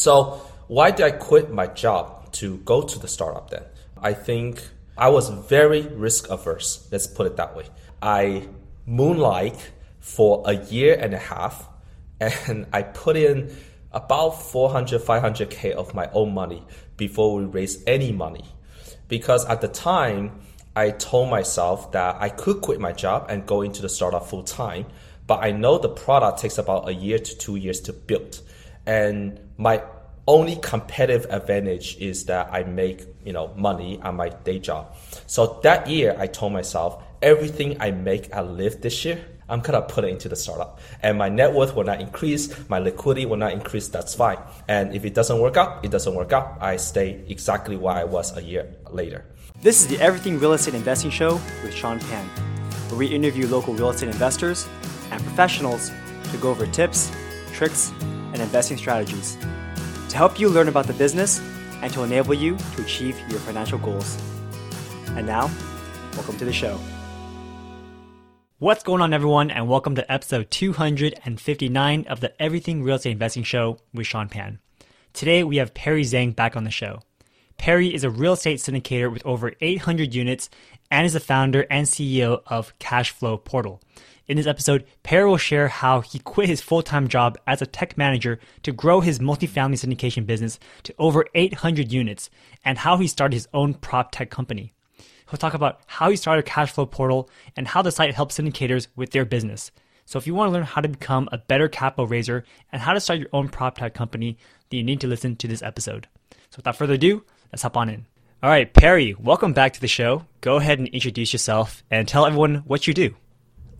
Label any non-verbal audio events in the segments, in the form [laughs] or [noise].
So why did I quit my job to go to the startup then? I think I was very risk averse. Let's put it that way. I moonlight for a year and a half [laughs] and I put in about 400, 500K of my own money before we raised any money. Because at the time, I told myself that I could quit my job and go into the startup full time, but I know the product takes about a year to two years to build. And my only competitive advantage is that I make, you know, money on my day job. So that year I told myself everything I make at Lyft this year, I'm gonna put it into the startup. And my net worth will not increase, my liquidity will not increase, that's fine. And if it doesn't work out, it doesn't work out. I stay exactly where I was a year later. This is the Everything Real Estate Investing Show with Sean Pan, where we interview local real estate investors and professionals to go over tips, tricks, and investing strategies to help you learn about the business and to enable you to achieve your financial goals. And now, welcome to the show. What's going on, everyone, and welcome to episode 259 of the Everything Real Estate Investing Show with Sean Pan. Today, we have Perry Zhang back on the show. Perry is a real estate syndicator with over 800 units and is the founder and CEO of Cashflow Portal. In this episode, Perry will share how he quit his full time job as a tech manager to grow his multifamily syndication business to over 800 units and how he started his own prop tech company. He'll talk about how he started Cashflow Portal and how the site helps syndicators with their business. So if you want to learn how to become a better capital raiser and how to start your own prop tech company, then you need to listen to this episode. So without further ado, let's hop on in. All right, Perry, welcome back to the show. Go ahead and introduce yourself and tell everyone what you do.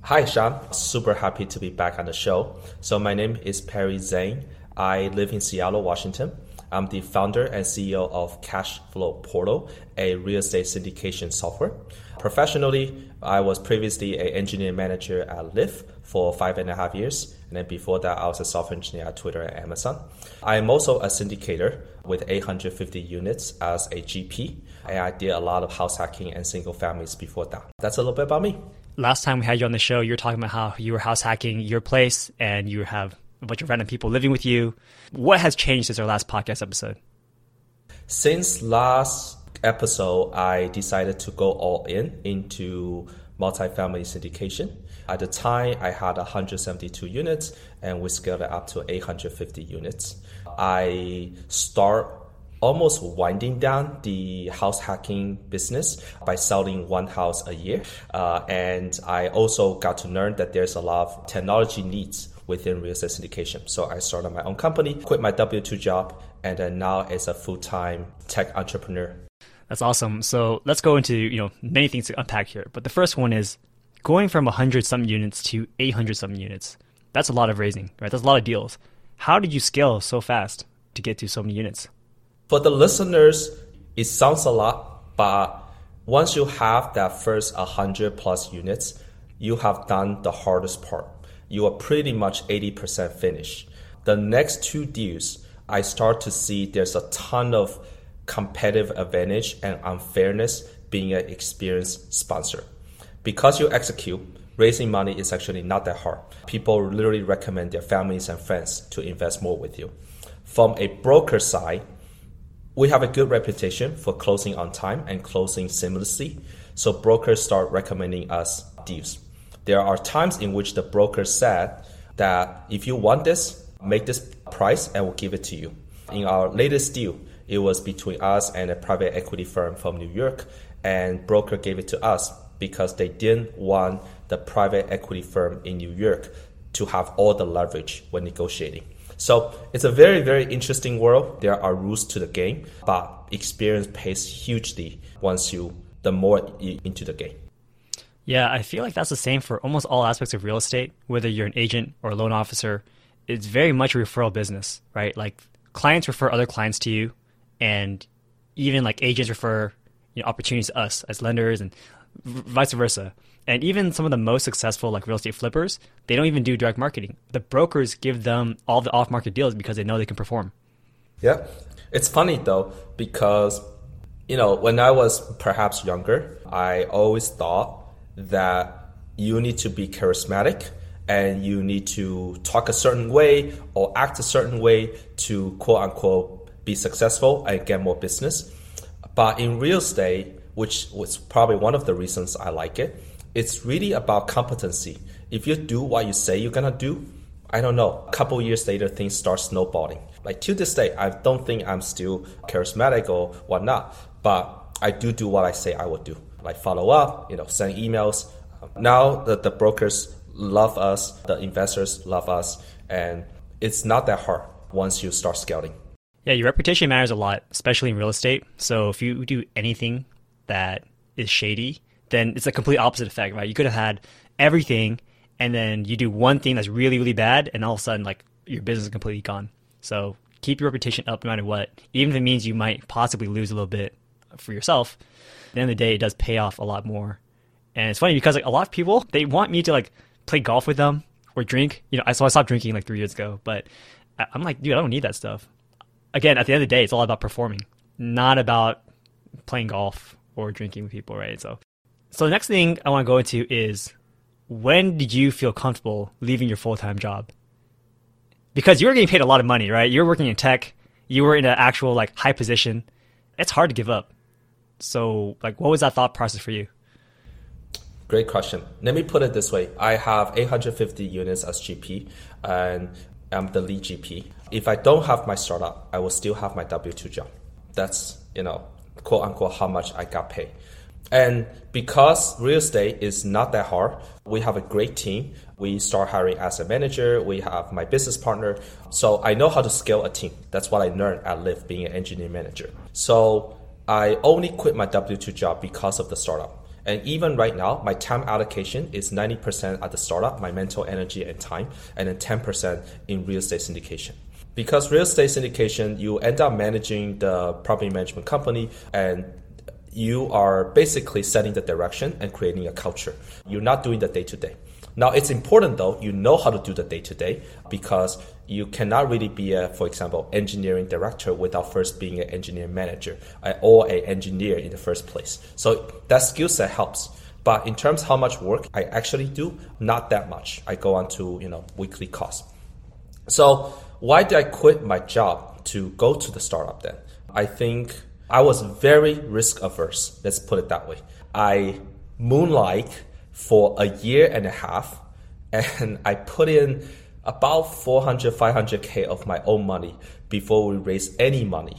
Hi, Sean. Super happy to be back on the show. So my name is Perry Zhang. I live in Seattle, Washington. I'm the founder and CEO of Cashflow Portal, a real estate syndication software. Professionally, I was previously an engineer manager at Lyft for five and a half years. And then before that, I was a software engineer at Twitter and Amazon. I am also a syndicator with 850 units as a GP. And I did a lot of house hacking and single families before that. That's a little bit about me. Last time we had you on the show, you were talking about how you were house hacking your place and you have a bunch of random people living with you. What has changed since our last podcast episode? Since last episode, I decided to go all in into multifamily syndication. At the time, I had 172 units, and we scaled it up to 850 units. I start almost winding down the house hacking business by selling one house a year. Uh, and I also got to learn that there's a lot of technology needs within real estate syndication. So I started my own company, quit my W 2 job, and then now as a full time tech entrepreneur. That's awesome. So let's go into you know many things to unpack here. But the first one is going from 100 some units to 800 some units. That's a lot of raising, right? That's a lot of deals. How did you scale so fast to get to so many units? For the listeners, it sounds a lot, but once you have that first 100 plus units, you have done the hardest part you are pretty much 80% finished. The next two deals, I start to see there's a ton of competitive advantage and unfairness being an experienced sponsor. Because you execute, raising money is actually not that hard. People literally recommend their families and friends to invest more with you. From a broker side, we have a good reputation for closing on time and closing seamlessly. So brokers start recommending us deals. There are times in which the broker said that if you want this, make this price and we'll give it to you. In our latest deal, it was between us and a private equity firm from New York, and broker gave it to us because they didn't want the private equity firm in New York to have all the leverage when negotiating. So it's a very, very interesting world. There are rules to the game, but experience pays hugely once you the more into the game. Yeah, I feel like that's the same for almost all aspects of real estate, whether you're an agent or a loan officer. It's very much a referral business, right? Like clients refer other clients to you, and even like agents refer you know, opportunities to us as lenders, and vice versa. And even some of the most successful like real estate flippers, they don't even do direct marketing. The brokers give them all the off-market deals because they know they can perform. Yeah, it's funny though because you know when I was perhaps younger, I always thought that you need to be charismatic and you need to talk a certain way or act a certain way to quote unquote be successful and get more business. But in real estate, which was probably one of the reasons I like it, it's really about competency. If you do what you say you're gonna do, I don't know, a couple years later things start snowballing. Like to this day, I don't think I'm still charismatic or whatnot, but I do do what I say I would do. Like follow up, you know, send emails. Now that the brokers love us, the investors love us, and it's not that hard once you start scaling. Yeah, your reputation matters a lot, especially in real estate. So if you do anything that is shady, then it's a complete opposite effect, right? You could have had everything and then you do one thing that's really, really bad, and all of a sudden, like, your business is completely gone. So keep your reputation up no matter what, even if it means you might possibly lose a little bit for yourself. At the end of the day, it does pay off a lot more. And it's funny because like a lot of people they want me to like play golf with them or drink. You know, I so I stopped drinking like three years ago, but I'm like, dude, I don't need that stuff. Again, at the end of the day, it's all about performing, not about playing golf or drinking with people, right? So, so the next thing I want to go into is when did you feel comfortable leaving your full time job? Because you were getting paid a lot of money, right? You're working in tech, you were in an actual like high position. It's hard to give up. So, like, what was that thought process for you? Great question. Let me put it this way: I have 850 units as GP, and I'm the lead GP. If I don't have my startup, I will still have my W two job. That's you know, quote unquote, how much I got paid. And because real estate is not that hard, we have a great team. We start hiring asset manager. We have my business partner. So I know how to scale a team. That's what I learned at Lyft being an engineering manager. So I only quit my W two job because of the startup. And even right now, my time allocation is 90% at the startup, my mental energy and time, and then 10% in real estate syndication because real estate syndication, you end up managing the property management company and you are basically setting the direction and creating a culture. You're not doing the day to day. Now, it's important though, you know how to do the day to day because you cannot really be a, for example, engineering director without first being an engineer manager or an engineer in the first place. So that skill set helps. But in terms how much work I actually do, not that much. I go on to, you know, weekly costs. So why did I quit my job to go to the startup then? I think I was very risk averse. Let's put it that way. I moonlight for a year and a half and I put in about 400, 500K of my own money before we raise any money.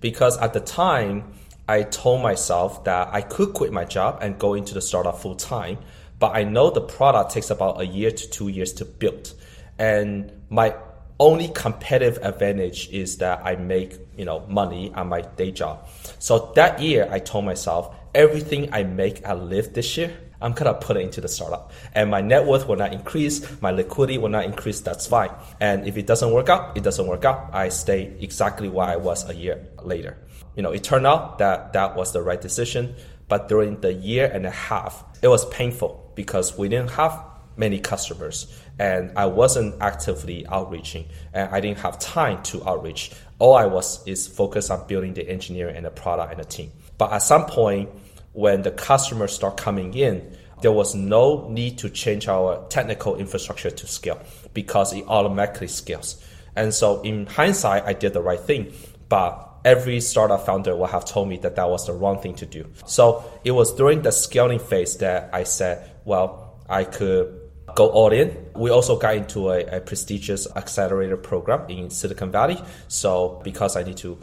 Because at the time, I told myself that I could quit my job and go into the startup full time, but I know the product takes about a year to two years to build. And my only competitive advantage is that I make you know money on my day job. So that year, I told myself everything I make at Lyft this year, I'm gonna put it into the startup, and my net worth will not increase, my liquidity will not increase. That's fine. And if it doesn't work out, it doesn't work out. I stay exactly where I was a year later. You know, it turned out that that was the right decision. But during the year and a half, it was painful because we didn't have many customers and I wasn't actively outreaching and I didn't have time to outreach. All I was is focused on building the engineering and the product and the team. But at some point when the customers start coming in, there was no need to change our technical infrastructure to scale because it automatically scales. And so in hindsight, I did the right thing, but every startup founder will have told me that that was the wrong thing to do. So it was during the scaling phase that I said, well, I could go all in. We also got into a, a, prestigious accelerator program in Silicon Valley. So because I need to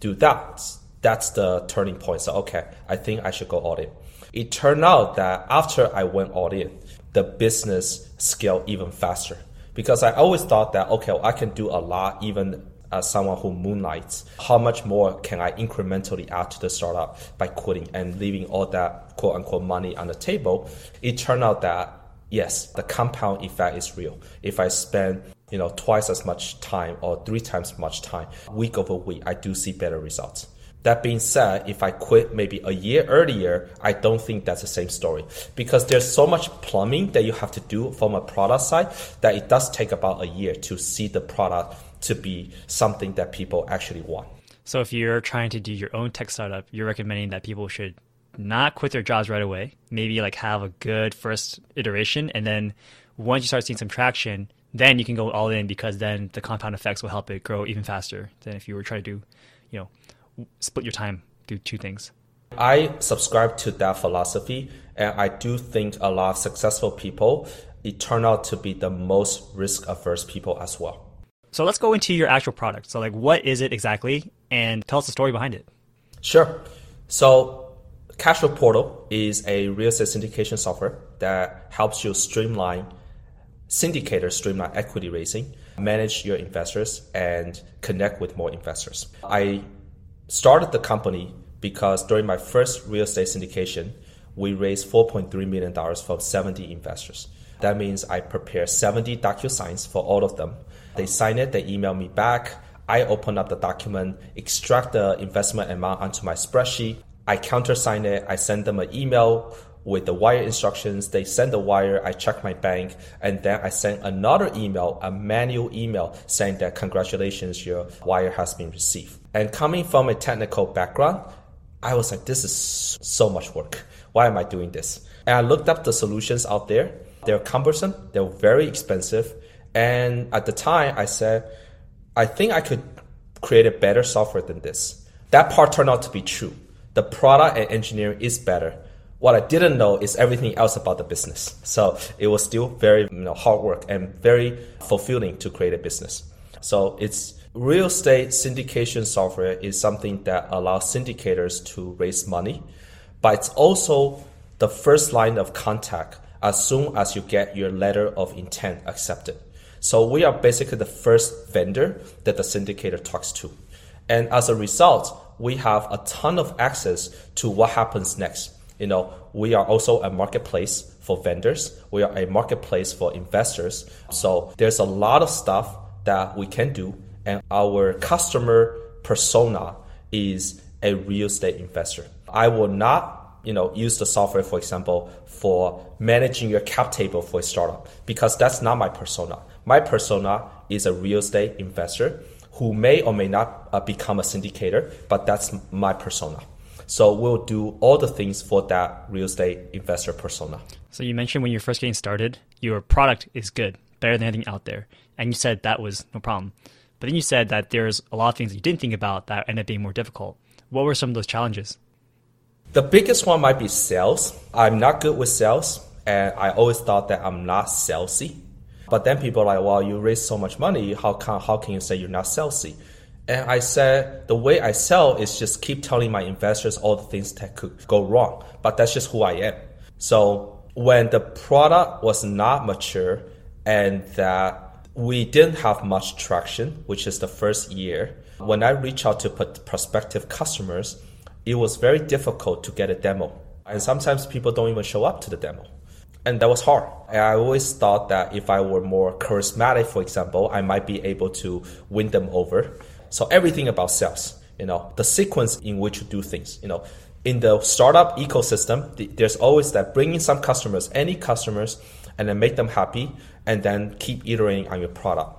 do that, that's the turning point. So okay, I think I should go all in. It turned out that after I went all in, the business scaled even faster because I always thought that okay, well, I can do a lot even as someone who moonlights. How much more can I incrementally add to the startup by quitting and leaving all that quote unquote money on the table? It turned out that yes, the compound effect is real. If I spend you know twice as much time or three times much time week over week, I do see better results. That being said, if I quit maybe a year earlier, I don't think that's the same story because there's so much plumbing that you have to do from a product side that it does take about a year to see the product to be something that people actually want. So if you're trying to do your own tech startup, you're recommending that people should not quit their jobs right away. Maybe like have a good first iteration and then once you start seeing some traction, then you can go all in because then the compound effects will help it grow even faster than if you were trying to do, you know, split your time, do two things. I subscribe to that philosophy, and I do think a lot of successful people it turn out to be the most risk averse people as well. So let's go into your actual product. So like, what is it exactly, and tell us the story behind it. Sure. So Cashflow Portal is a real estate syndication software that helps you streamline syndicators, streamline equity raising, manage your investors, and connect with more investors. I started the company because during my first real estate syndication, we raised $4.3 million from 70 investors. That means I prepare 70 DocuSigns for all of them. They sign it, they email me back. I open up the document, extract the investment amount onto my spreadsheet. I countersign it, I send them an email with the wire instructions. They send the wire, I check my bank, and then I send another email, a manual email saying that congratulations, your wire has been received. And coming from a technical background, I was like, this is so much work. Why am I doing this? And I looked up the solutions out there. They're cumbersome, they're very expensive. And at the time, I said, I think I could create a better software than this. That part turned out to be true. The product and engineering is better. What I didn't know is everything else about the business. So it was still very you know, hard work and very fulfilling to create a business. So it's real estate syndication software is something that allows syndicators to raise money, but it's also the first line of contact as soon as you get your letter of intent accepted. So we are basically the first vendor that the syndicator talks to. And as a result, we have a ton of access to what happens next. You know, we are also a marketplace for vendors. We are a marketplace for investors. So there's a lot of stuff that we can do. And our customer persona is a real estate investor. I will not you know, use the software, for example, for managing your cap table for a startup, because that's not my persona. My persona is a real estate investor who may or may not uh, become a syndicator, but that's my persona. So we'll do all the things for that real estate investor persona. So you mentioned when you're first getting started, your product is good, better than anything out there. And you said that was no problem. But then you said that there's a lot of things you didn't think about that ended up being more difficult. What were some of those challenges? The biggest one might be sales. I'm not good with sales, and I always thought that I'm not salesy. But then people are like, well, you raise so much money, how can, how can you say you're not salesy? And I said, the way I sell is just keep telling my investors all the things that could go wrong. But that's just who I am. So when the product was not mature and that we didn't have much traction, which is the first year, when I reach out to prospective customers, it was very difficult to get a demo. And sometimes people don't even show up to the demo and that was hard. I always thought that if I were more charismatic, for example, I might be able to win them over. So everything about sales, you know, the sequence in which you do things, you know, in the startup ecosystem, there's always that bringing some customers, any customers, and then make them happy, and then keep iterating on your product.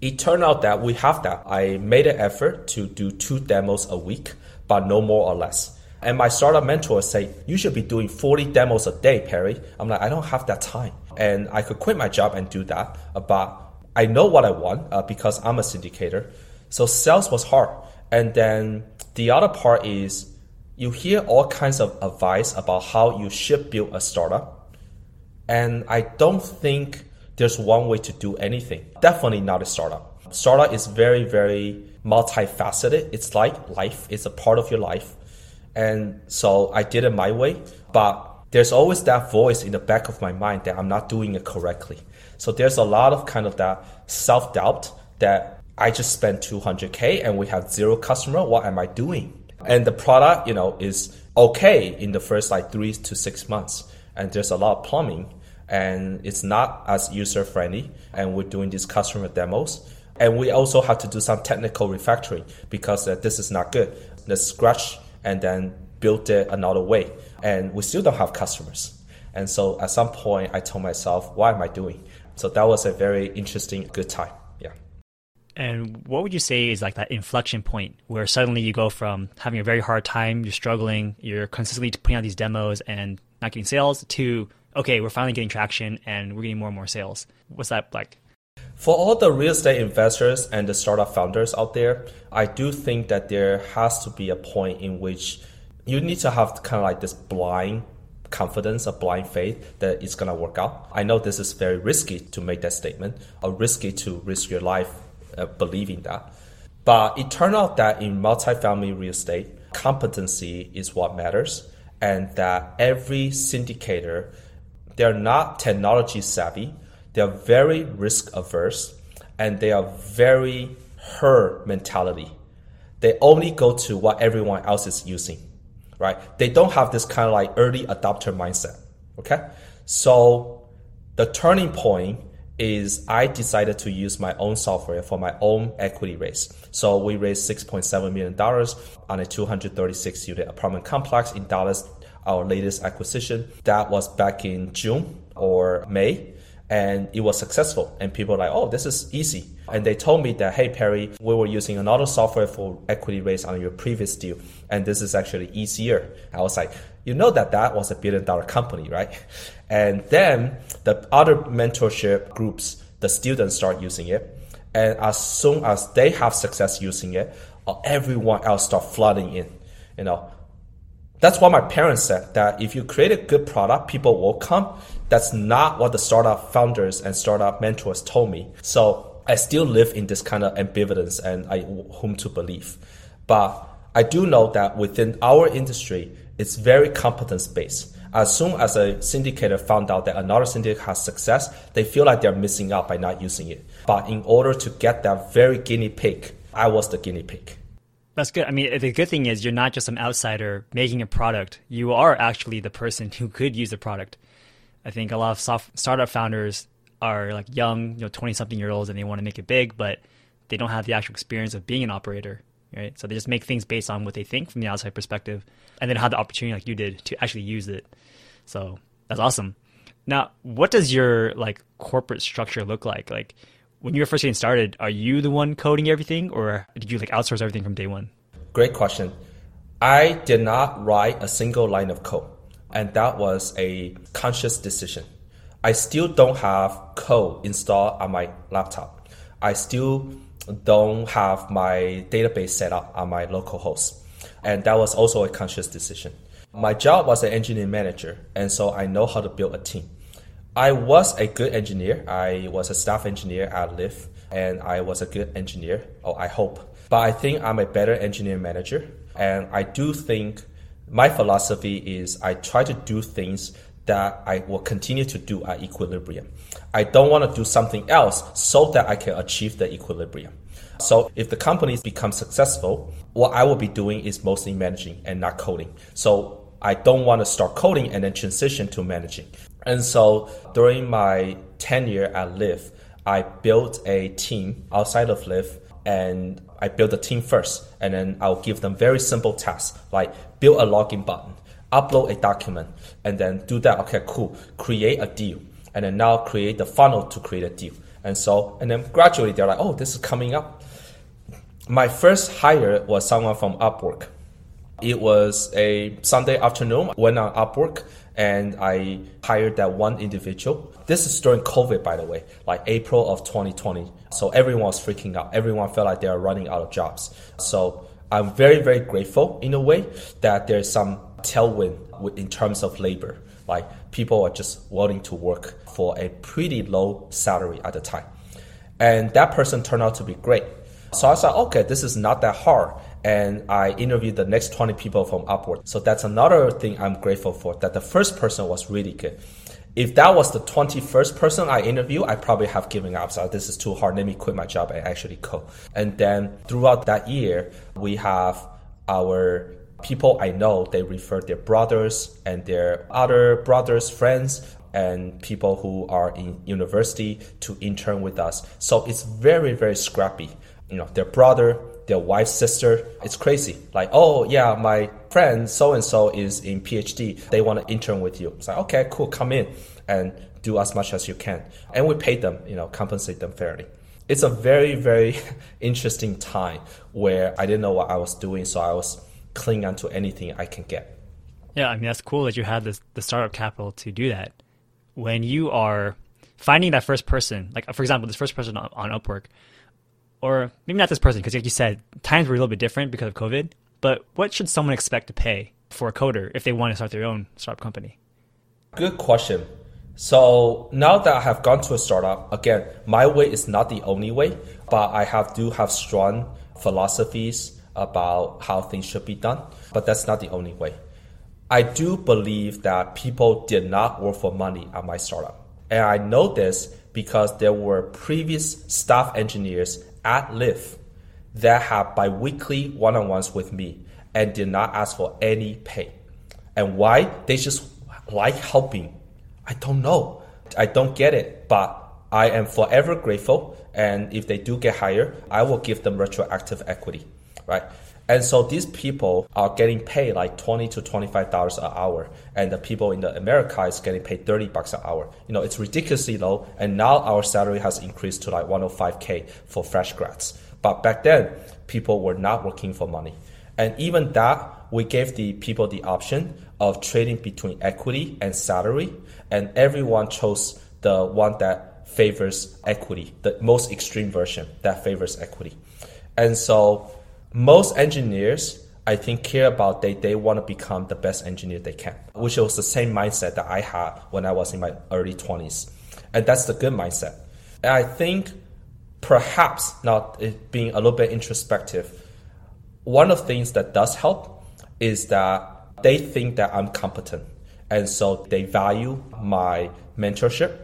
It turned out that we have that. I made an effort to do two demos a week, but no more or less. And my startup mentor say, you should be doing 40 demos a day, Perry. I'm like, I don't have that time. And I could quit my job and do that. But I know what I want uh, because I'm a syndicator. So sales was hard. And then the other part is you hear all kinds of advice about how you should build a startup. And I don't think there's one way to do anything. Definitely not a startup. Startup is very, very multifaceted. It's like life. It's a part of your life. And so I did it my way, but there's always that voice in the back of my mind that I'm not doing it correctly. So there's a lot of kind of that self doubt that I just spent 200K and we have zero customer. What am I doing? And the product, you know, is okay in the first like three to six months. And there's a lot of plumbing and it's not as user friendly. And we're doing these customer demos. And we also have to do some technical refactoring because uh, this is not good. The scratch and then build it another way. And we still don't have customers. And so at some point, I told myself, what am I doing? So that was a very interesting, good time. Yeah. And what would you say is like that inflection point where suddenly you go from having a very hard time, you're struggling, you're consistently putting out these demos and not getting sales to, okay, we're finally getting traction and we're getting more and more sales? What's that like? For all the real estate investors and the startup founders out there, I do think that there has to be a point in which you need to have kind of like this blind confidence, a blind faith that it's going to work out. I know this is very risky to make that statement, or risky to risk your life uh, believing that. But it turned out that in multifamily real estate, competency is what matters, and that every syndicator, they're not technology savvy, they're very risk averse, and they are very her mentality. They only go to what everyone else is using right? They don't have this kind of like early adopter mindset. Okay. So the turning point is I decided to use my own software for my own equity raise. So we raised $6.7 million on a 236 unit apartment complex in Dallas, our latest acquisition. That was back in June or May and it was successful. And people were like, oh, this is easy. And they told me that, hey, Perry, we were using another software for equity raise on your previous deal, and this is actually easier. I was like, you know that that was a billion dollar company, right? [laughs] And then the other mentorship groups, the students start using it. And as soon as they have success using it, uh, everyone else start flooding in. You know, that's what my parents said that if you create a good product, people will come. That's not what the startup founders and startup mentors told me. So I still live in this kind of ambivalence and I whom to believe. But I do know that within our industry, it's very competence based. As soon as a syndicator found out that another syndicate has success, they feel like they're missing out by not using it. But in order to get that very guinea pig, I was the guinea pig. That's good. I mean, the good thing is you're not just some outsider making a product. You are actually the person who could use the product. I think a lot of soft startup founders are like young, you know, 20 something year olds and they want to make it big, but they don't have the actual experience of being an operator, right? So they just make things based on what they think from the outside perspective and then have the opportunity like you did to actually use it. So that's awesome. Now, what does your like corporate structure look like? Like when you were first getting started, are you the one coding everything, or did you like outsource everything from day one? Great question. I did not write a single line of code, and that was a conscious decision. I still don't have code installed on my laptop. I still don't have my database set up on my local host. And that was also a conscious decision. My job was an engineering manager, and so I know how to build a team. I was a good engineer. I was a staff engineer at Lyft, and I was a good engineer. Oh, I hope. But I think I'm a better engineer manager, and I do think my philosophy is I try to do things that I will continue to do at equilibrium. I don't want to do something else so that I can achieve the equilibrium. So if the company becomes successful, what I will be doing is mostly managing and not coding. So I don't want to start coding and then transition to managing. And so during my tenure at Lyft, I built a team outside of Lyft and I build a team first and then I'll give them very simple tasks like build a login button, upload a document, and then do that. Okay, cool. Create a deal. And then now create the funnel to create a deal. And so, and then gradually they're like, oh, this is coming up. My first hire was someone from Upwork. It was a Sunday afternoon, I went on Upwork and I hired that one individual. This is during COVID, by the way, like April of 2020. So everyone was freaking out. Everyone felt like they are running out of jobs. So I'm very, very grateful in a way that there's some tailwind in terms of labor. Like people are just willing to work for a pretty low salary at the time. And that person turned out to be great. So I said, okay, this is not that hard and I interviewed the next 20 people from Upwork. So that's another thing I'm grateful for that the first person was really good. If that was the 21st person I interviewed, I probably have given up. So this is too hard. Let me quit my job and actually code. And then throughout that year, we have our people I know, they refer their brothers and their other brothers, friends, and people who are in university to intern with us. So it's very, very scrappy. You know, their brother, their wife's sister. It's crazy. Like, oh yeah, my friend so and so is in PhD. They want to intern with you. It's like, okay, cool, come in and do as much as you can. And we pay them, you know, compensate them fairly. It's a very, very [laughs] interesting time where I didn't know what I was doing, so I was clinging onto anything I can get. Yeah, I mean that's cool that you had this the startup capital to do that. when you are finding that first person, like for example, this first person on, on Upwork, or maybe not this person, because like you said, times were a little bit different because of COVID. But what should someone expect to pay for a coder if they want to start their own startup company? Good question. So now that I have gone to a startup, again, my way is not the only way, but I have do have strong philosophies about how things should be done. But that's not the only way. I do believe that people did not work for money at my startup. And I know this because there were previous staff engineers at Lyft that had biweekly one-on-ones with me and did not ask for any pay. And why? They just like helping. I don't know. I don't get it, but I am forever grateful. And if they do get hired, I will give them retroactive equity, right? And so these people are getting paid like twenty to twenty-five dollars an hour, and the people in the America is getting paid thirty bucks an hour. You know, it's ridiculously low. And now our salary has increased to like one hundred oh five k for fresh grads. But back then, people were not working for money, and even that we gave the people the option of trading between equity and salary, and everyone chose the one that favors equity, the most extreme version that favors equity. And so most engineers I think care about they they want to become the best engineer they can, which was the same mindset that I had when I was in my early 20s. And that's the good mindset. And I think perhaps not being a little bit introspective, one of the things that does help is that they think that I'm competent. And so they value my mentorship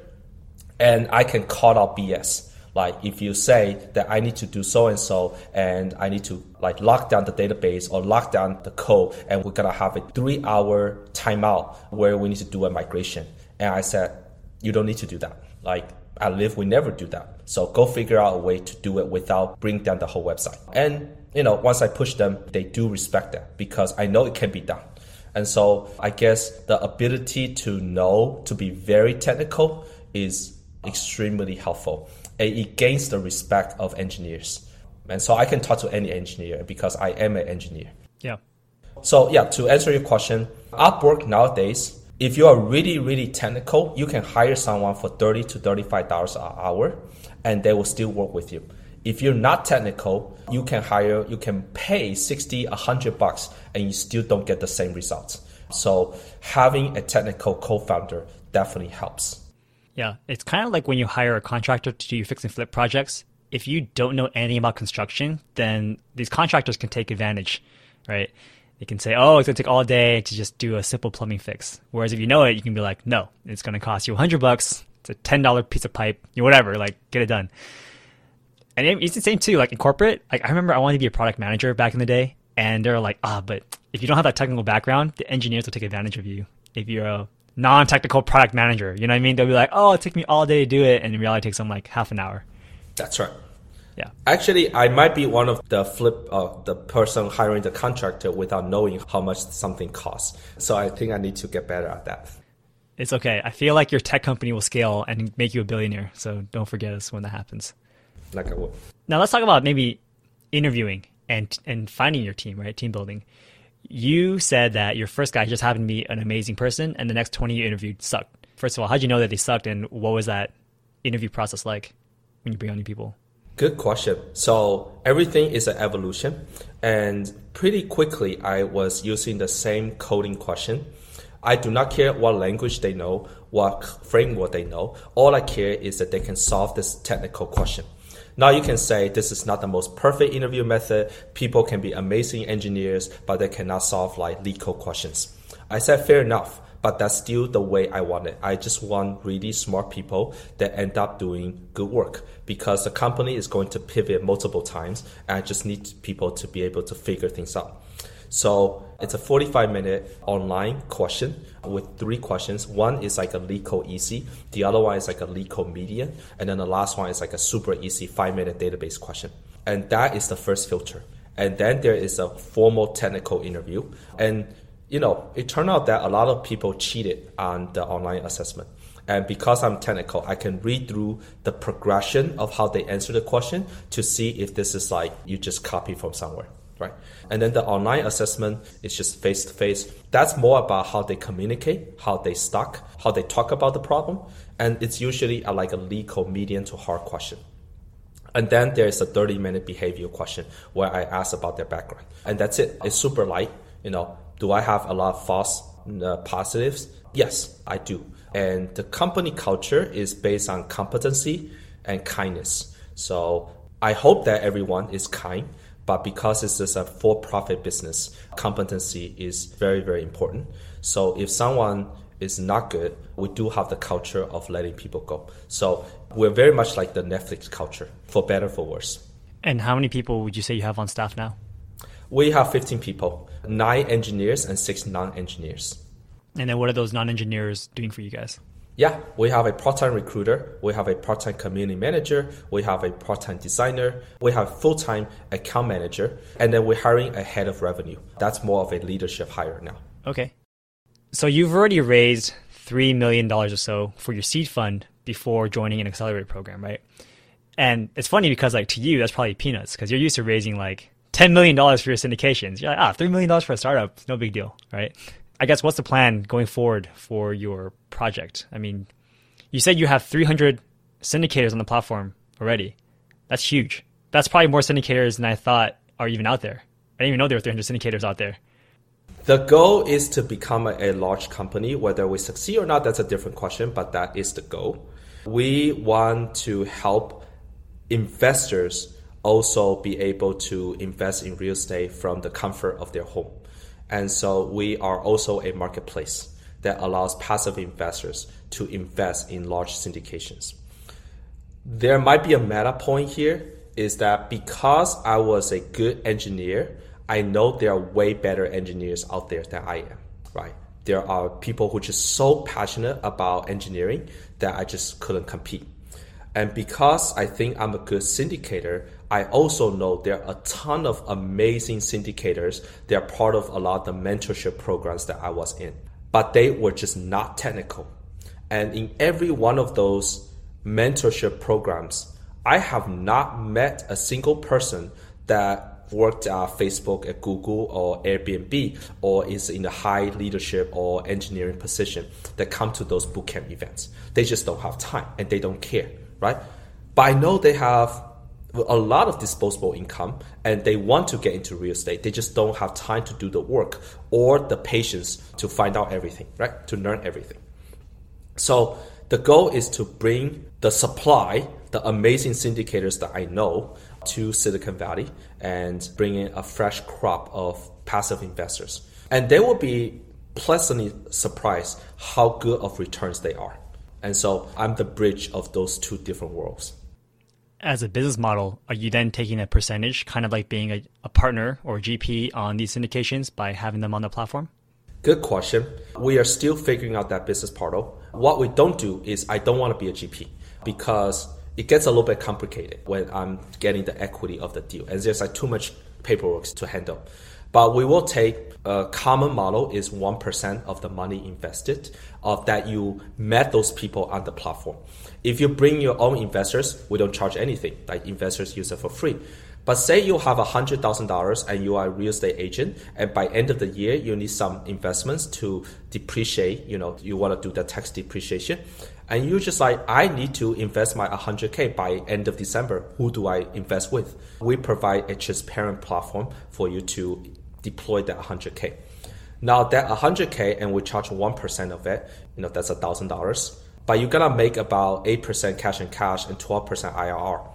and I can call out BS like if you say that I need to do so and so, and I need to like lock down the database or lock down the code, and we're gonna have a three-hour timeout where we need to do a migration. And I said, you don't need to do that. Like at Lyft, we never do that. So go figure out a way to do it without bringing down the whole website. And you know, once I push them, they do respect that because I know it can be done. And so I guess the ability to know, to be very technical is extremely helpful it gains the respect of engineers. And so I can talk to any engineer because I am an engineer. Yeah. So yeah, to answer your question, Upwork nowadays, if you are really, really technical, you can hire someone for 30 to $35 an hour and they will still work with you. If you're not technical, you can hire, you can pay 60, 100 bucks and you still don't get the same results. So having a technical co-founder definitely helps. Yeah, it's kind of like when you hire a contractor to do your fix and flip projects. If you don't know anything about construction, then these contractors can take advantage, right? They can say, "Oh, it's gonna take all day to just do a simple plumbing fix." Whereas if you know it, you can be like, "No, it's gonna cost you a hundred bucks. It's a ten dollar piece of pipe, you whatever. Like, get it done." And it's the same too. Like in corporate, like I remember I wanted to be a product manager back in the day, and they're like, "Ah, but if you don't have that technical background, the engineers will take advantage of you. If you're a non-technical product manager. You know what I mean? They'll be like, "Oh, it took me all day to do it," and in reality, it takes them like half an hour. That's right. Yeah. Actually, I might be one of the flip of the person hiring the contractor without knowing how much something costs. So I think I need to get better at that. It's okay. I feel like your tech company will scale and make you a billionaire. So don't forget us when that happens. Like I would. Now let's talk about maybe interviewing and and finding your team, right? Team building you said that your first guy just happened to be an amazing person, and the next 20 you interviewed sucked. First of all, how'd you know that they sucked, and what was that interview process like when you bring on new people? Good question. So everything is an evolution, and pretty quickly I was using the same coding question. I do not care what language they know, what framework they know. All I care is that they can solve this technical question. Now you can say this is not the most perfect interview method. People can be amazing engineers, but they cannot solve like code questions. I said fair enough, but that's still the way I want it. I just want really smart people that end up doing good work because the company is going to pivot multiple times and I just need people to be able to figure things out. So it's a 45 minute online question with three questions. One is like a LeetCode easy, the other one is like a LeetCode medium, and then the last one is like a super easy five minute database question. And that is the first filter. And then there is a formal technical interview. And you know, it turned out that a lot of people cheated on the online assessment. And because I'm technical, I can read through the progression of how they answer the question to see if this is like you just copy from somewhere right? And then the online assessment is just face to face. That's more about how they communicate, how they stuck, how they talk about the problem. And it's usually a, like a code medium to hard question. And then there's a 30 minute behavioral question where I ask about their background. And that's it. It's super light. You know, do I have a lot of false uh, positives? Yes, I do. And the company culture is based on competency and kindness. So I hope that everyone is kind, but because this is a for profit business, competency is very, very important. So if someone is not good, we do have the culture of letting people go. So we're very much like the Netflix culture, for better, for worse. And how many people would you say you have on staff now? We have 15 people, nine engineers and six non engineers. And then what are those non engineers doing for you guys? Yeah, we have a part-time recruiter, we have a part-time community manager, we have a part-time designer, we have full-time account manager, and then we're hiring a head of revenue. That's more of a leadership hire now. Okay. So you've already raised $3 million or so for your seed fund before joining an accelerator program, right? And it's funny because like to you, that's probably peanuts because you're used to raising like $10 million for your syndications. You're like, ah, $3 million for a startup, no big deal, right? I guess what's the plan going forward for your project? I mean, you said you have 300 syndicators on the platform already. That's huge. That's probably more syndicators than I thought are even out there. I didn't even know there were 300 syndicators out there. The goal is to become a, large company. Whether we succeed or not, that's a different question, but that is the goal. We want to help investors also be able to invest in real estate from the comfort of their home. And so we are also a marketplace that allows passive investors to invest in large syndications. There might be a meta point here is that because I was a good engineer, I know there are way better engineers out there than I am, right? There are people who are just so passionate about engineering that I just couldn't compete. And because I think I'm a good syndicator, I also know there are a ton of amazing syndicators. They're part of a lot of the mentorship programs that I was in, but they were just not technical. And in every one of those mentorship programs, I have not met a single person that worked at Facebook, at Google, or Airbnb, or is in a high leadership or engineering position that come to those bootcamp events. They just don't have time and they don't care, right? But I know they have a lot of disposable income and they want to get into real estate. They just don't have time to do the work or the patience to find out everything, right? To learn everything. So the goal is to bring the supply, the amazing syndicators that I know, to Silicon Valley and bring in a fresh crop of passive investors. And they will be pleasantly surprised how good of returns they are. And so I'm the bridge of those two different worlds as a business model, are you then taking a percentage, kind of like being a, a partner or GP on these syndications by having them on the platform? Good question. We are still figuring out that business model. What we don't do is I don't want to be a GP because it gets a little bit complicated when I'm getting the equity of the deal, and there's like too much paperwork to handle. But we will take a common model is 1% of the money invested of that you met those people on the platform. If you bring your own investors, we don't charge anything. Like investors use it for free. But say you have $100,000 and you are a real estate agent and by end of the year you need some investments to depreciate, you know, you want to do the tax depreciation. And you just like, I need to invest my 100K by end of December. Who do I invest with? We provide a transparent platform for you to deploy that 100K. Now that 100K and we charge 1% of it, you know, that's $1,000 but you're gonna make about 8% cash and cash and 12% IRR.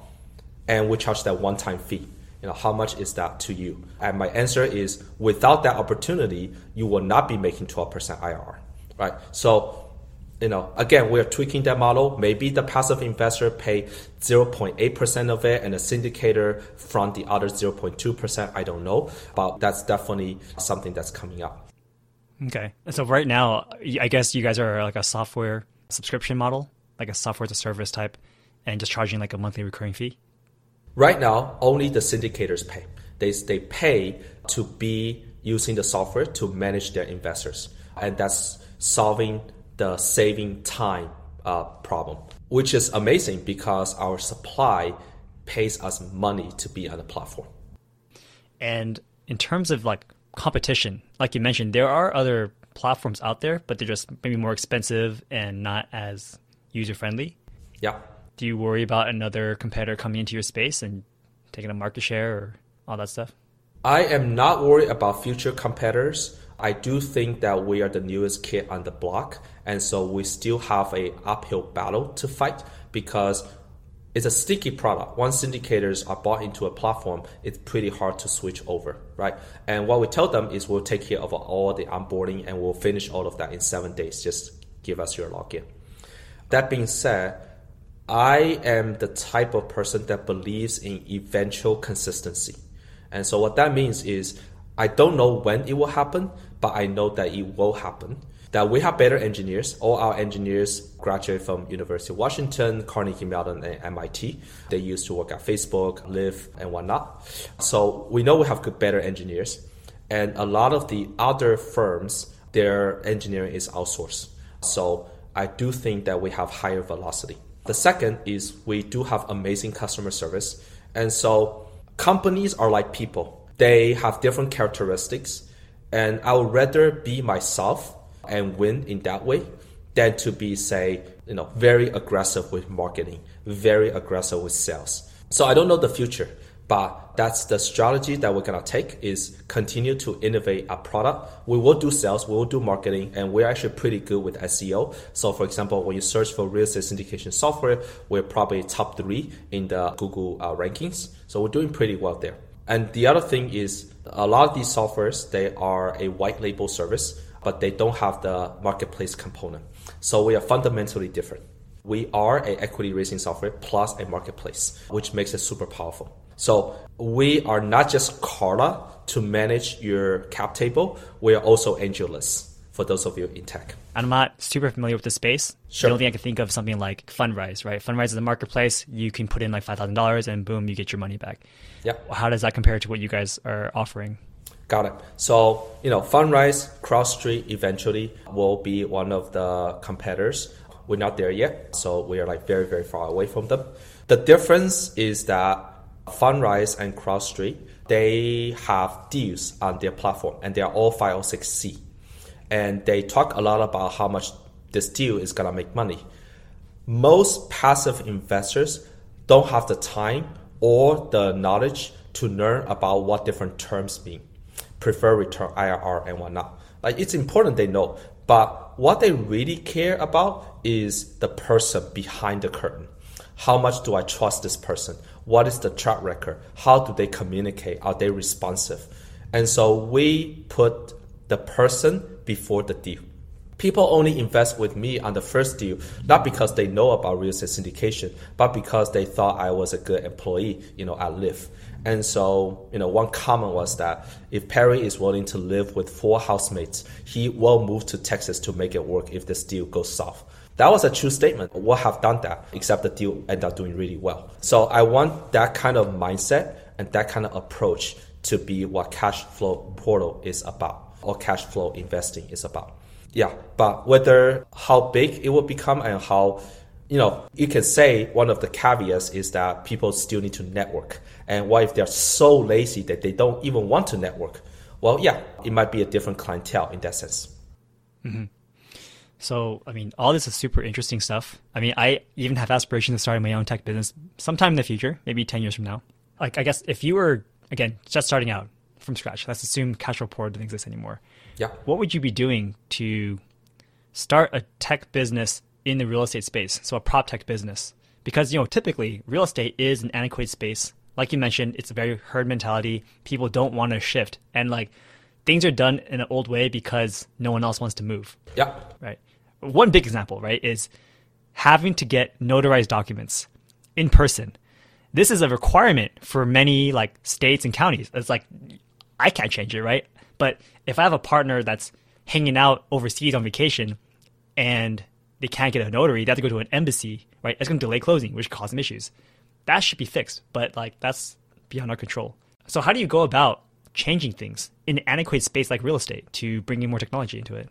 And we charge that one time fee. You know, how much is that to you? And my answer is without that opportunity, you will not be making 12% IRR. Right? So you know, again, we're tweaking that model. Maybe the passive investor pay 0.8% of it and the syndicator front the other 0.2%. I don't know, but that's definitely something that's coming up. Okay. So right now, I guess you guys are like a software subscription model, like a software as a service type, and just charging like a monthly recurring fee? Right now, only the syndicators pay. They, they pay to be using the software to manage their investors. And that's solving the saving time uh, problem, which is amazing because our supply pays us money to be on the platform. And in terms of like competition, like you mentioned, there are other platforms out there, but they're just maybe more expensive and not as user friendly. Yeah. Do you worry about another competitor coming into your space and taking a market share or all that stuff? I am not worried about future competitors. I do think that we are the newest kid on the block, and so we still have a uphill battle to fight because it's a sticky product. Once syndicators are bought into a platform, it's pretty hard to switch over, right? And what we tell them is we'll take care of all the onboarding and we'll finish all of that in seven days. Just give us your login. That being said, I am the type of person that believes in eventual consistency. And so what that means is I don't know when it will happen, but I know that it will happen. That we have better engineers. All our engineers graduate from University of Washington, Carnegie Mellon, and MIT. They used to work at Facebook, Lyft, and whatnot. So we know we have good, better engineers. And a lot of the other firms, their engineering is outsourced. So I do think that we have higher velocity. The second is we do have amazing customer service. And so companies are like people. They have different characteristics. And I would rather be myself and win in that way than to be, say, you know, very aggressive with marketing, very aggressive with sales. So I don't know the future, but that's the strategy that we're gonna take is continue to innovate our product. We will do sales, we will do marketing, and we're actually pretty good with SEO. So for example, when you search for real estate syndication software, we're probably top three in the Google uh, rankings. So we're doing pretty well there. And the other thing is a lot of these softwares, they are a white label service, but they don't have the marketplace component. So we are fundamentally different. We are a equity raising software plus a marketplace, which makes it super powerful. So we are not just Carta to manage your cap table. We are also AngelList for those of you in tech. I'm not super familiar with the space. Sure. The only thing I can think of something like Fundrise, right? Fundrise is a marketplace. You can put in like five thousand dollars, and boom, you get your money back. Yeah. How does that compare to what you guys are offering? Got it. So, you know, Fundrise, CrowdStreet eventually will be one of the competitors. We're not there yet, so we are like very, very far away from them. The difference is that Fundrise and CrowdStreet, they have deals on their platform and they are all 506C. And they talk a lot about how much this deal is going to make money. Most passive investors don't have the time or the knowledge to learn about what different terms mean, prefer return, IRR, and whatnot. Like it's important they know, but what they really care about is the person behind the curtain. How much do I trust this person? What is the track record? How do they communicate? Are they responsive? And so we put the person before the deal. People only invest with me on the first deal, not because they know about real estate syndication, but because they thought I was a good employee, you know, at Lyft. And so, you know, one comment was that if Perry is willing to live with four housemates, he will move to Texas to make it work if this deal goes south. That was a true statement. We'll have done that, except the deal ended up doing really well. So I want that kind of mindset and that kind of approach to be what cash flow portal is about or cash flow investing is about. Yeah, but whether how big it will become and how you know, you can say one of the caveats is that people still need to network. And what if they're so lazy that they don't even want to network? Well, yeah, it might be a different clientele in that sense. Mm-hmm. So, I mean, all this is super interesting stuff. I mean, I even have aspirations of starting my own tech business sometime in the future, maybe 10 years from now. Like, I guess if you were, again, just starting out from scratch, let's assume Cashflow Portal doesn't exist anymore. Yeah. What would you be doing to start a tech business in the real estate space? So, a prop tech business? Because, you know, typically real estate is an antiquated space. Like you mentioned, it's a very herd mentality. People don't want to shift. And, like, things are done in an old way because no one else wants to move. Yeah. Right. One big example, right, is having to get notarized documents in person. This is a requirement for many like states and counties. It's like I can't change it, right? But if I have a partner that's hanging out overseas on vacation and they can't get a notary, they have to go to an embassy, right? It's going to delay closing, which causes them issues. That should be fixed, but like that's beyond our control. So how do you go about changing things in an antiquated space like real estate to bring in more technology into it?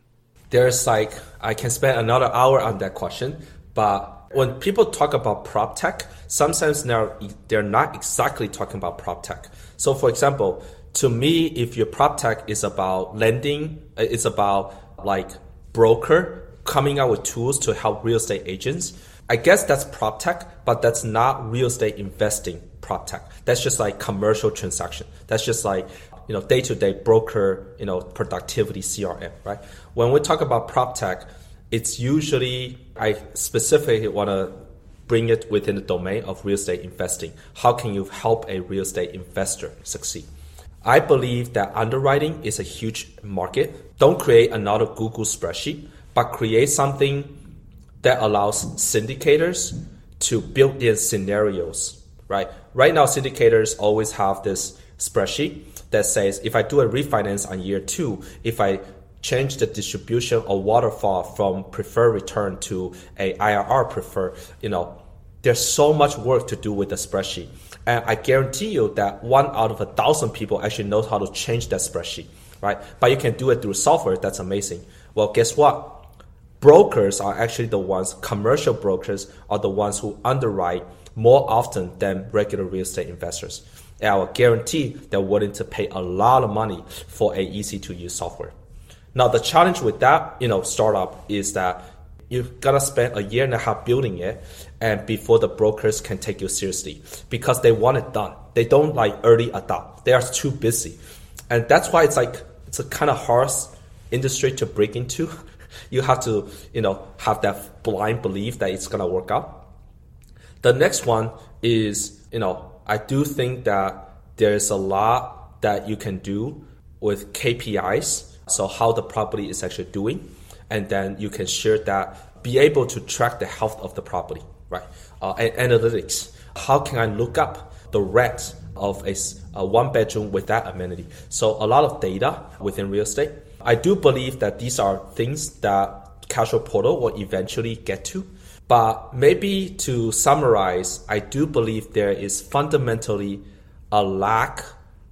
There's like I can spend another hour on that question, but when people talk about prop tech, sometimes they're they're not exactly talking about prop tech. So, for example, to me, if your prop tech is about lending, uh, it's about like broker coming out with tools to help real estate agents. I guess that's prop tech, but that's not real estate investing prop tech. That's just like commercial transaction. That's just like you know day to day broker you know productivity CRM, right? When we talk about prop tech, it's usually I specifically want to bring it within the domain of real estate investing. How can you help a real estate investor succeed? I believe that underwriting is a huge market. Don't create another Google spreadsheet, but create something that allows syndicators to build in scenarios, right? Right now, syndicators always have this spreadsheet that says if I do a refinance on year two, if I change the distribution or waterfall from preferred return to a IRR preferred, you know, there's so much work to do with the spreadsheet. And I guarantee you that one out of a thousand people actually knows how to change that spreadsheet, right? But you can do it through software. That's amazing. Well, guess what? Brokers are actually the ones, commercial brokers are the ones who underwrite more often than regular real estate investors. And I will guarantee they're willing to pay a lot of money for a easy to use software. Now the challenge with that, you know, startup is that you've got to spend a year and a half building it and before the brokers can take you seriously because they want it done they don't like early adopt they are too busy and that's why it's like it's a kind of hard industry to break into you have to you know have that blind belief that it's to work out the next one is you know i do think that there's a lot that you can do with kpis so how the property is actually doing and then you can share that, be able to track the health of the property, right? Uh, and analytics. How can I look up the rent of a, a one bedroom with that amenity? So a lot of data within real estate. I do believe that these are things that Cashflow Portal will eventually get to. But maybe to summarize, I do believe there is fundamentally a lack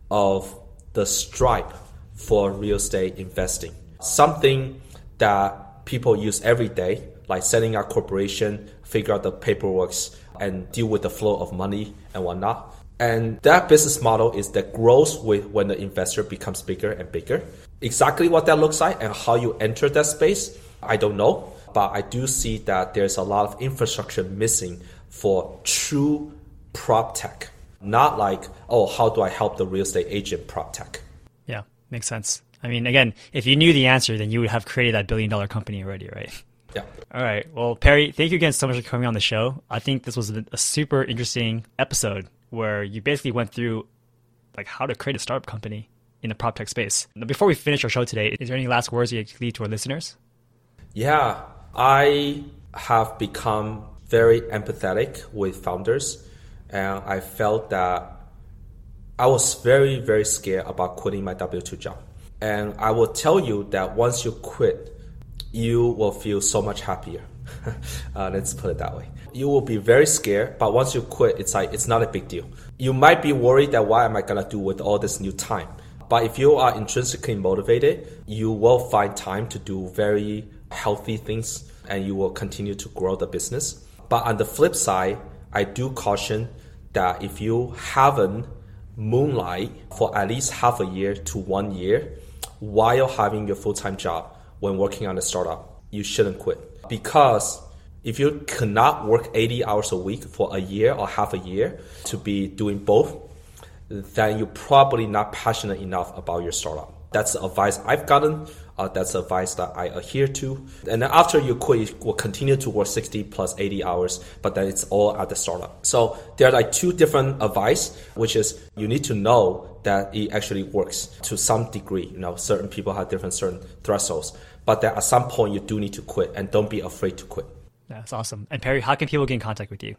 of the stripe for real estate investing. Something that people use every day, like setting up corporation, figure out the paperwork, and deal with the flow of money and whatnot. And that business model is that grows with when the investor becomes bigger and bigger. Exactly what that looks like and how you enter that space, I don't know. But I do see that there's a lot of infrastructure missing for true prop tech. Not like, oh, how do I help the real estate agent prop tech? Yeah, makes sense. I mean, again, if you knew the answer, then you would have created that billion dollar company already, right? Yeah. All right. Well, Perry, thank you again so much for coming on the show. I think this was a super interesting episode where you basically went through like how to create a startup company in the prop tech space. Now, before we finish our show today, is there any last words you can leave to our listeners? Yeah, I have become very empathetic with founders, and I felt that I was very, very scared about quitting my W two job. And I will tell you that once you quit, you will feel so much happier. [laughs] uh, let's put it that way. You will be very scared, but once you quit, it's like it's not a big deal. You might be worried that what am I gonna do with all this new time? But if you are intrinsically motivated, you will find time to do very healthy things and you will continue to grow the business. But on the flip side, I do caution that if you haven't moonlight for at least half a year to one year, while having your full time job when working on a startup, you shouldn't quit. Because if you cannot work 80 hours a week for a year or half a year to be doing both, then you're probably not passionate enough about your startup. That's the advice I've gotten. Uh, that's advice that I adhere to. And then after you quit, you will continue to work 60 plus 80 hours, but then it's all at the startup. So there are like two different advice, which is you need to know that it actually works to some degree. You know, certain people have different certain thresholds, but that at some point you do need to quit and don't be afraid to quit. That's awesome. And Perry, how can people get in contact with you?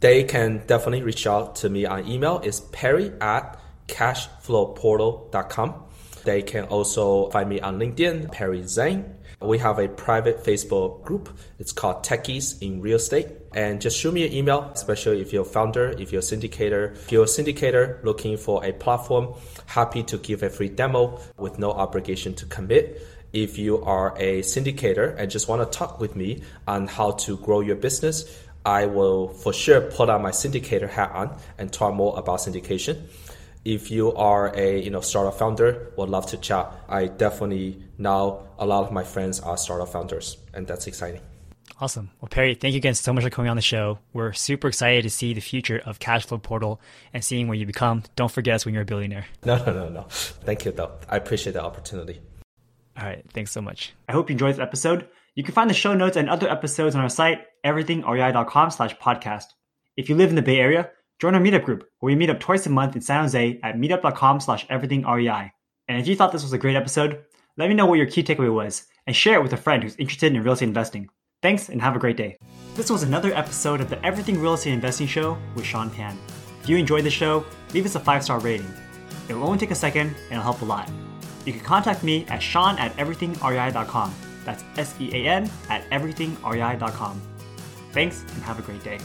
They can definitely reach out to me on email. It's perry at cashflowportal.com. They can also find me on LinkedIn, Perry Zhang. We have a private Facebook group. It's called Techies in Real Estate. And just shoot me an email, especially if you're a founder, if you're a syndicator. If you're a syndicator looking for a platform, happy to give a free demo with no obligation to commit. If you are a syndicator and just want to talk with me on how to grow your business, I will for sure put on my syndicator hat on and talk more about syndication if you are a you know startup founder, would love to chat. I definitely now a lot of my friends are startup founders, and that's exciting. Awesome. Well, Perry, thank you again so much for coming on the show. We're super excited to see the future of Cashflow Portal and seeing where you become. Don't forget us when you're a billionaire. [laughs] No, no, no, no. Thank you, though. I appreciate the opportunity. All right. Thanks so much. I hope you enjoyed this episode. You can find the show notes and other episodes on our site, everythingrei.com slash podcast. If you live in the Bay Area, join our meetup group where we meet up twice a month in San Jose at meetup.com slash everythingrei. And if you thought this was a great episode, let me know what your key takeaway was and share it with a friend who's interested in real estate investing. Thanks and have a great day. This was another episode of the Everything Real Estate Investing Show with Sean Pan. If you enjoyed the show, leave us a five star rating. It will only take a second and it'll help a lot. You can contact me at sean at everythingrei.com. That's S E A N at everythingrei.com. Thanks and have a great day.